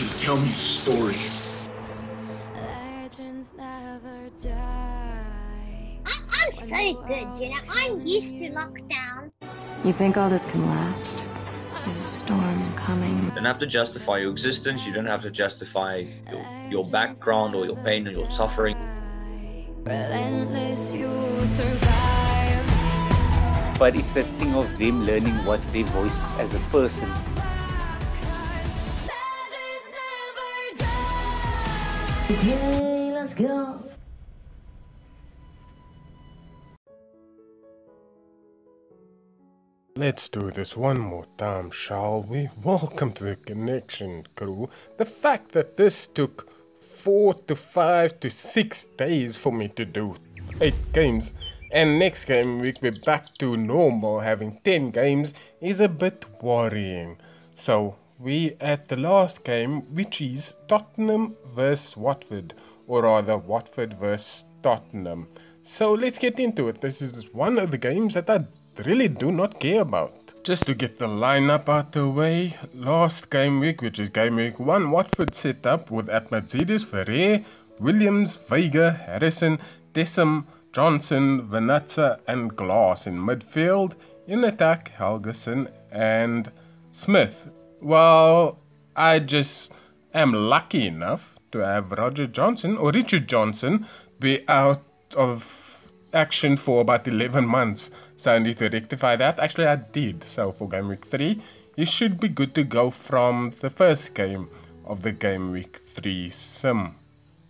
you to tell me a story. Legends never die. I- I'm so good, you know. I'm used to lockdown. You think all this can last? There's a storm coming. You don't have to justify your existence. You don't have to justify your, your background or your pain or your suffering. Relentless, you survive. but it's the thing of them learning what's their voice as a person. Okay, let's go. Let's do this one more time, shall we? Welcome to the Connection crew. The fact that this took four to five to six days for me to do eight games, and next game week we're back to normal having 10 games, is a bit worrying. So, we at the last game, which is Tottenham vs Watford, or rather Watford vs Tottenham. So let's get into it. This is one of the games that I really do not care about. Just to get the lineup out the way, last game week, which is game week 1, Watford set up with Atmatsidis, Ferrer, Williams, Vega, Harrison, Dessam, Johnson, Vernazza, and Glass in midfield. In attack, Helguson and Smith. Well, I just am lucky enough to have Roger Johnson or Richard Johnson be out of action for about 11 months. So I need to rectify that. Actually, I did. So for game week 3, you should be good to go from the first game of the game week 3 sim.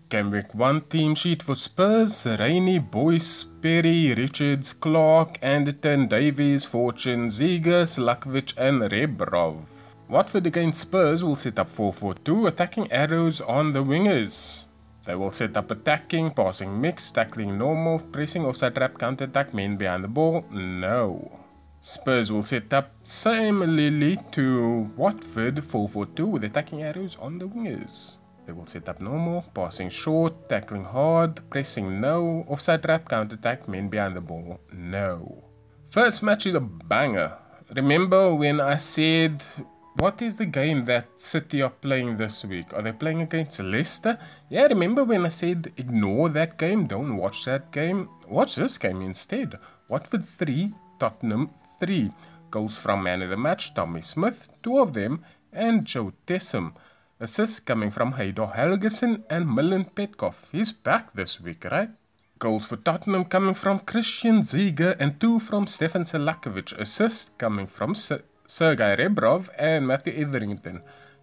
Game week 1 team sheet for Spurs, Rainey, Boyce, Perry, Richards, Clark, Anderton, Davies, Fortune, Ziege, Selakovic and Rebrov. Watford against Spurs will set up 4-4-2, attacking arrows on the wingers. They will set up attacking, passing mix, tackling normal, pressing offside trap, counter attack, men behind the ball. No. Spurs will set up similarly to Watford 4-4-2 with attacking arrows on the wingers. They will set up normal, passing short, tackling hard, pressing no, offside trap, counter attack, men behind the ball. No. First match is a banger. Remember when I said what is the game that City are playing this week? Are they playing against Leicester? Yeah, remember when I said ignore that game, don't watch that game? Watch this game instead. Watford 3, Tottenham 3. Goals from man of the match, Tommy Smith, two of them, and Joe Tessem. Assists coming from Heidar Helguson and Milan Petkov. He's back this week, right? Goals for Tottenham coming from Christian Ziege and two from Stefan Selakovic. Assists coming from S- Sergei Rebrov and Matthew Etherington.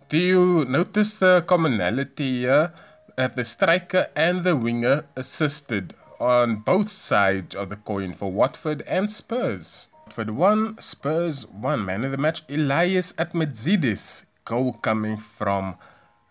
Do you notice the commonality here? That the striker and the winger assisted on both sides of the coin for Watford and Spurs. Watford 1, Spurs 1. Man of the match, Elias Atmatsidis. Goal coming from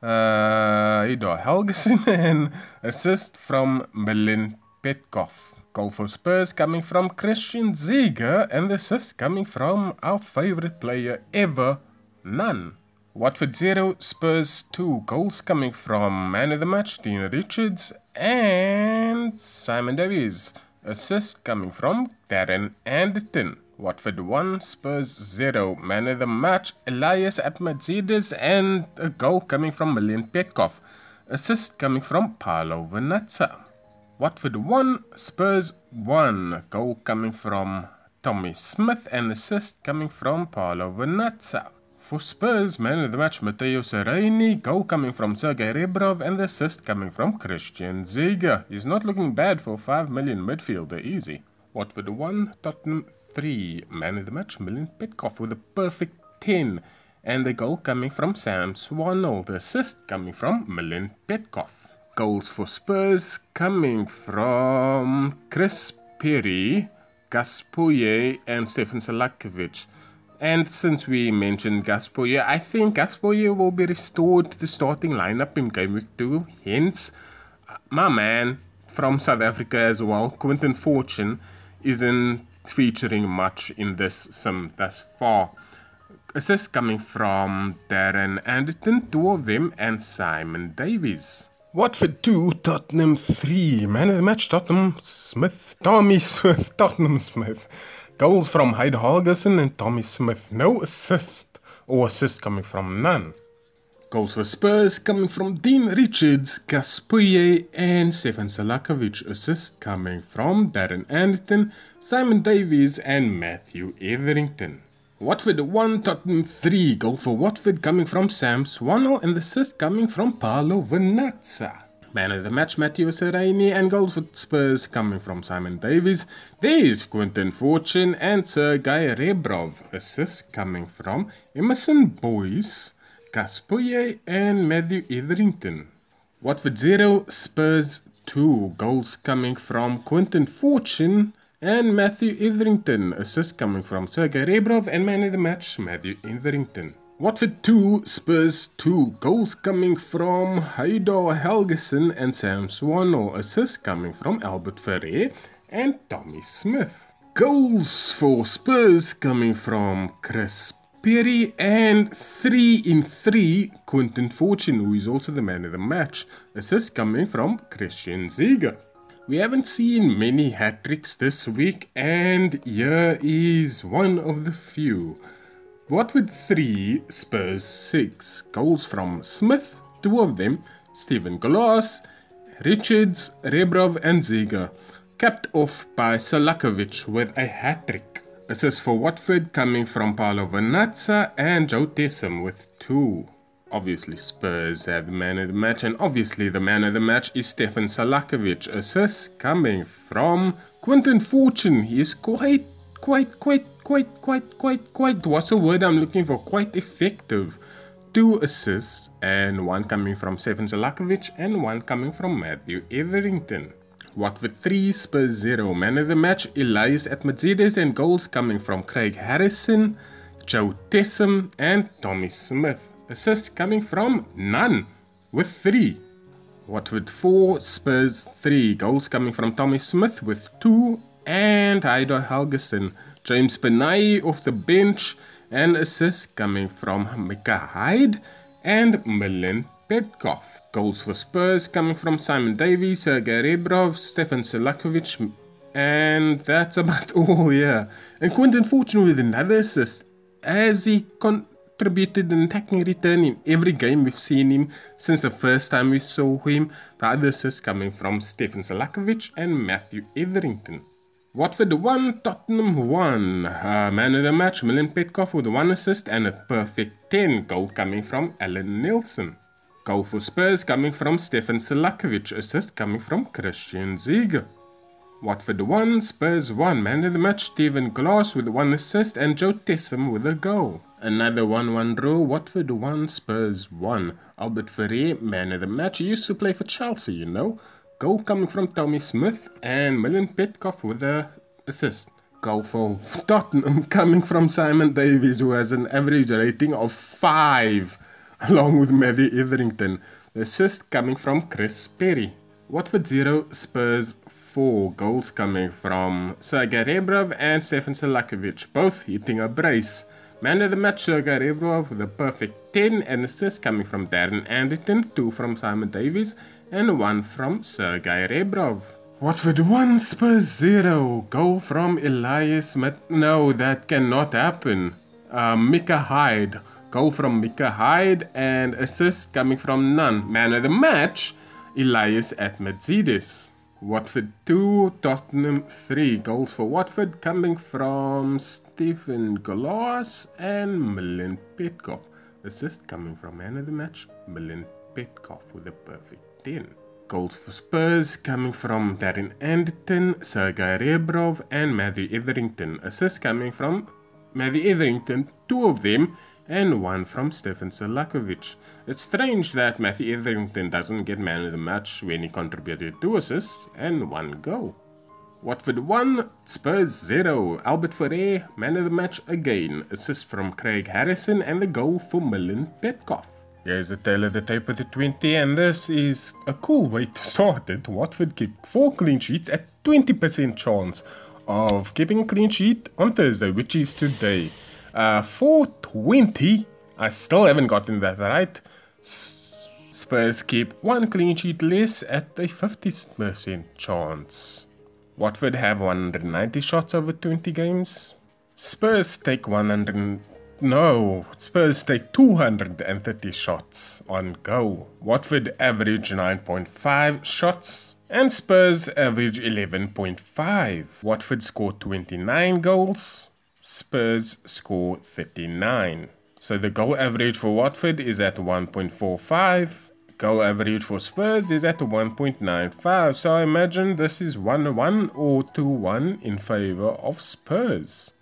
uh, Idor Helguson and assist from Milan Petkov. Goal for Spurs coming from Christian Ziege and the assist coming from our favorite player ever, none. Watford 0, Spurs 2. Goals coming from man of the match, Dean Richards and Simon Davies. Assist coming from Darren Anderton. Watford 1, Spurs 0. Man of the match, Elias Atmatsidis and a goal coming from Milan Petkov. Assist coming from Paolo Vernazza. Watford 1, Spurs 1. Goal coming from Tommy Smith and assist coming from Paolo Vernazza. For Spurs, man of the match Matteo Sereni, goal coming from Sergei Rebrov and the assist coming from Christian Ziege. He's not looking bad for a 5 million midfielder, easy. Watford 1, Tottenham 3. Man of the match Milan Petkov with a perfect 10 and the goal coming from Sam Swonnell, the assist coming from Milan Petkov goals for Spurs coming from Chris Perry, Gus Poyet, and Stefan Selakovic. And since we mentioned Gus Poyet, I think Gus Poyet will be restored to the starting lineup in game week 2. Hence, uh, my man from South Africa as well, Quinton Fortune, isn't featuring much in this sim thus far. Assists coming from Darren Anderton, two of them, and Simon Davies. Watford 2, Tottenham 3. Man of the match, Tottenham Smith. Tommy Smith, Tottenham Smith. Goals from Hyde Holgerson and Tommy Smith. No assist, or assist coming from none. Goals for Spurs coming from Dean Richards, Gus Poyet, and Stefan Selakovic. Assist coming from Darren Anderton, Simon Davies, and Matthew Etherington. Watford 1, Tottenham 3. Goal for Watford coming from Sam Swonnell, and the assist coming from Paolo Vernazza. Man of the match, Matteo Sereni, and goals for Spurs coming from Simon Davies. There's Quinton Fortune and Sergei Rebrov. Assists coming from Emerson Boyce, Gus Poyet, and Matthew Etherington. Watford 0, Spurs 2. Goals coming from Quinton Fortune and Matthew Etherington. Assists coming from Sergei Rebrov and man of the match, Matthew Etherington. Watford 2, Spurs 2. Goals coming from Heidar Helguson and Sam Swonnell. Assists coming from Albert Ferrer and Tommy Smith. Goals for Spurs coming from Chris Perry and 3 in 3 Quinton Fortune, who is also the man of the match. Assists coming from Christian Ziege. We haven't seen many hat tricks this week, and here is one of the few. Watford 3, Spurs 6. Goals from Smith, two of them, Stephen Glass, Richards, Rebrov, and Ziege. Capped off by Selakovic with a hat trick. Assist for Watford coming from Paolo Vernazza and Joe with two. Obviously, Spurs have the man of the match, and obviously, the man of the match is Stefan Selakovic. Assist coming from Quinton Fortune. He is quite, quite, quite, quite, quite, quite, quite. What's the word I'm looking for? Quite effective. Two assists, and one coming from Stefan Selakovic, and one coming from Matthew Etherington. Watford 3, Spurs 0. Man of the match, Elias Atmatsidis, and goals coming from Craig Harrison, Joe Tessem, and Tommy Smith. Assists coming from none, with 3. Watford 4, Spurs 3. Goals coming from Tommy Smith with 2, and Heidar Helguson. James Benai off the bench, and assists coming from Micah Hyde and Milan Petkov. Goals for Spurs coming from Simon Davies, Sergei Rebrov, Stefan Selakovic, and that's about all, yeah. And Quinton Fortune with another assist as he contributed an attacking return in every game we've seen him since the first time we saw him. The other assist coming from Stefan Selakovic and Matthew Etherington. Watford 1, Tottenham 1. Uh, man of the match, Milan Petkov with one assist and a perfect 10 goal coming from Allan Nielsen. Goal for Spurs coming from Stefan Selakovic, assist coming from Christian Ziege. Watford 1, Spurs 1. Man of the match, Stephen Glass with one assist and Joe Tessem with a goal. Another 1-1 draw, Watford 1, Spurs 1. Albert Ferrer, man of the match, he used to play for Chelsea, you know. Goal coming from Tommy Smith and Milan Petkov with a assist. Goal for Tottenham coming from Simon Davies, who has an average rating of 5, along with Matthew Etherington. The assist coming from Chris Perry. Watford 0, Spurs 4. Goals coming from Sergei Rebrov and Stefan Selakovic, both hitting a brace. Man of the match, Sergei Rebrov with a perfect 10 and assists coming from Darren Anderton, 2 from Simon Davies, and 1 from Sergei Rebrov. Watford 1, Spurs 0. Goal from Elias No, that cannot happen. Uh, Micah Hyde. Goal from Micah Hyde and assist coming from none. Man of the match, Elias Atmatsidis. Watford 2, Tottenham 3. Goals for Watford coming from Stephen Glass and Milan Petkov. Assist coming from man of the match, Milan Petkov with a perfect 10. Goals for Spurs coming from Darren Anderton, Sergei Rebrov, and Matthew Etherington. Assist coming from Matthew Etherington, two of them, and one from Stefan Selakovic. It's strange that Matthew Etherington doesn't get man of the match when he contributed two assists and one goal. Watford 1, Spurs 0. Albert Ferrer, man of the match again. Assist from Craig Harrison and the goal for Milan Petkov. Here's the tail of the tape of the 20, and this is a cool way to start it. Watford keep 4 clean sheets at 20% chance of keeping a clean sheet on Thursday, which is today. Uh, 420, I still haven't gotten that right. Spurs keep one clean sheet less at a 50% chance. Watford have 190 shots over 20 games. Spurs take 100. no, Spurs take 230 shots on goal. Watford average 9.5 shots. And Spurs average 11.5. Watford score 29 goals. Spurs score 39. So the goal average for Watford is at 1.45. Goal average for Spurs is at 1.95. So I imagine this is 1 1 or 2 1 in favor of Spurs.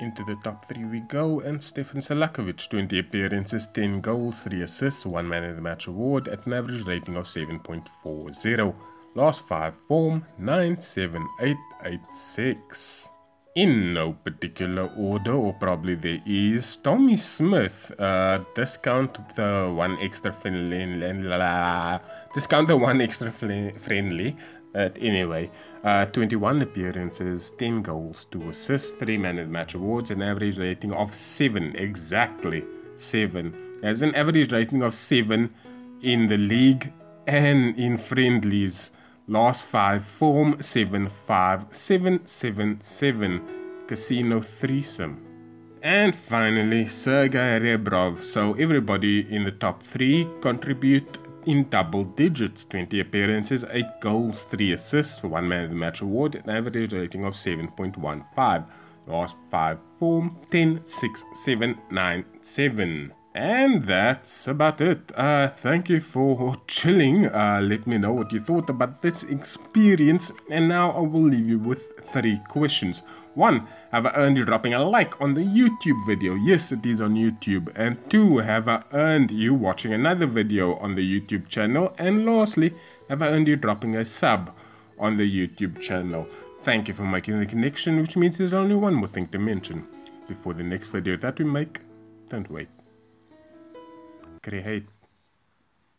Into the top three we go, and Stefan Selakovic, 20 appearances, 10 goals, 3 assists, 1 man of the match award at an average rating of 7.40. Last 5 form 97886. In no particular order, or probably there is, Tommy Smith, uh, discount the one extra friendly, discount the one extra friendly, anyway, uh, 21 appearances, 10 goals, 2 assists, 3 man of match awards, an average rating of 7, exactly 7. Has an average rating of 7 in the league and in friendlies. Last 5 form 7 5 7 7 7. Casino threesome. And finally, Sergei Rebrov. So everybody in the top 3 contribute in double digits 20 appearances, 8 goals, 3 assists for one man of the match award, an average rating of 7.15. Last 5 form 10 6 7 9 7. And that's about it. Uh, thank you for chilling. Uh, let me know what you thought about this experience. And now I will leave you with three questions. One, have I earned you dropping a like on the YouTube video? Yes, it is on YouTube. And two, have I earned you watching another video on the YouTube channel? And lastly, have I earned you dropping a sub on the YouTube channel? Thank you for making the connection, which means there's only one more thing to mention. Before the next video that we make, don't wait hackery, hej,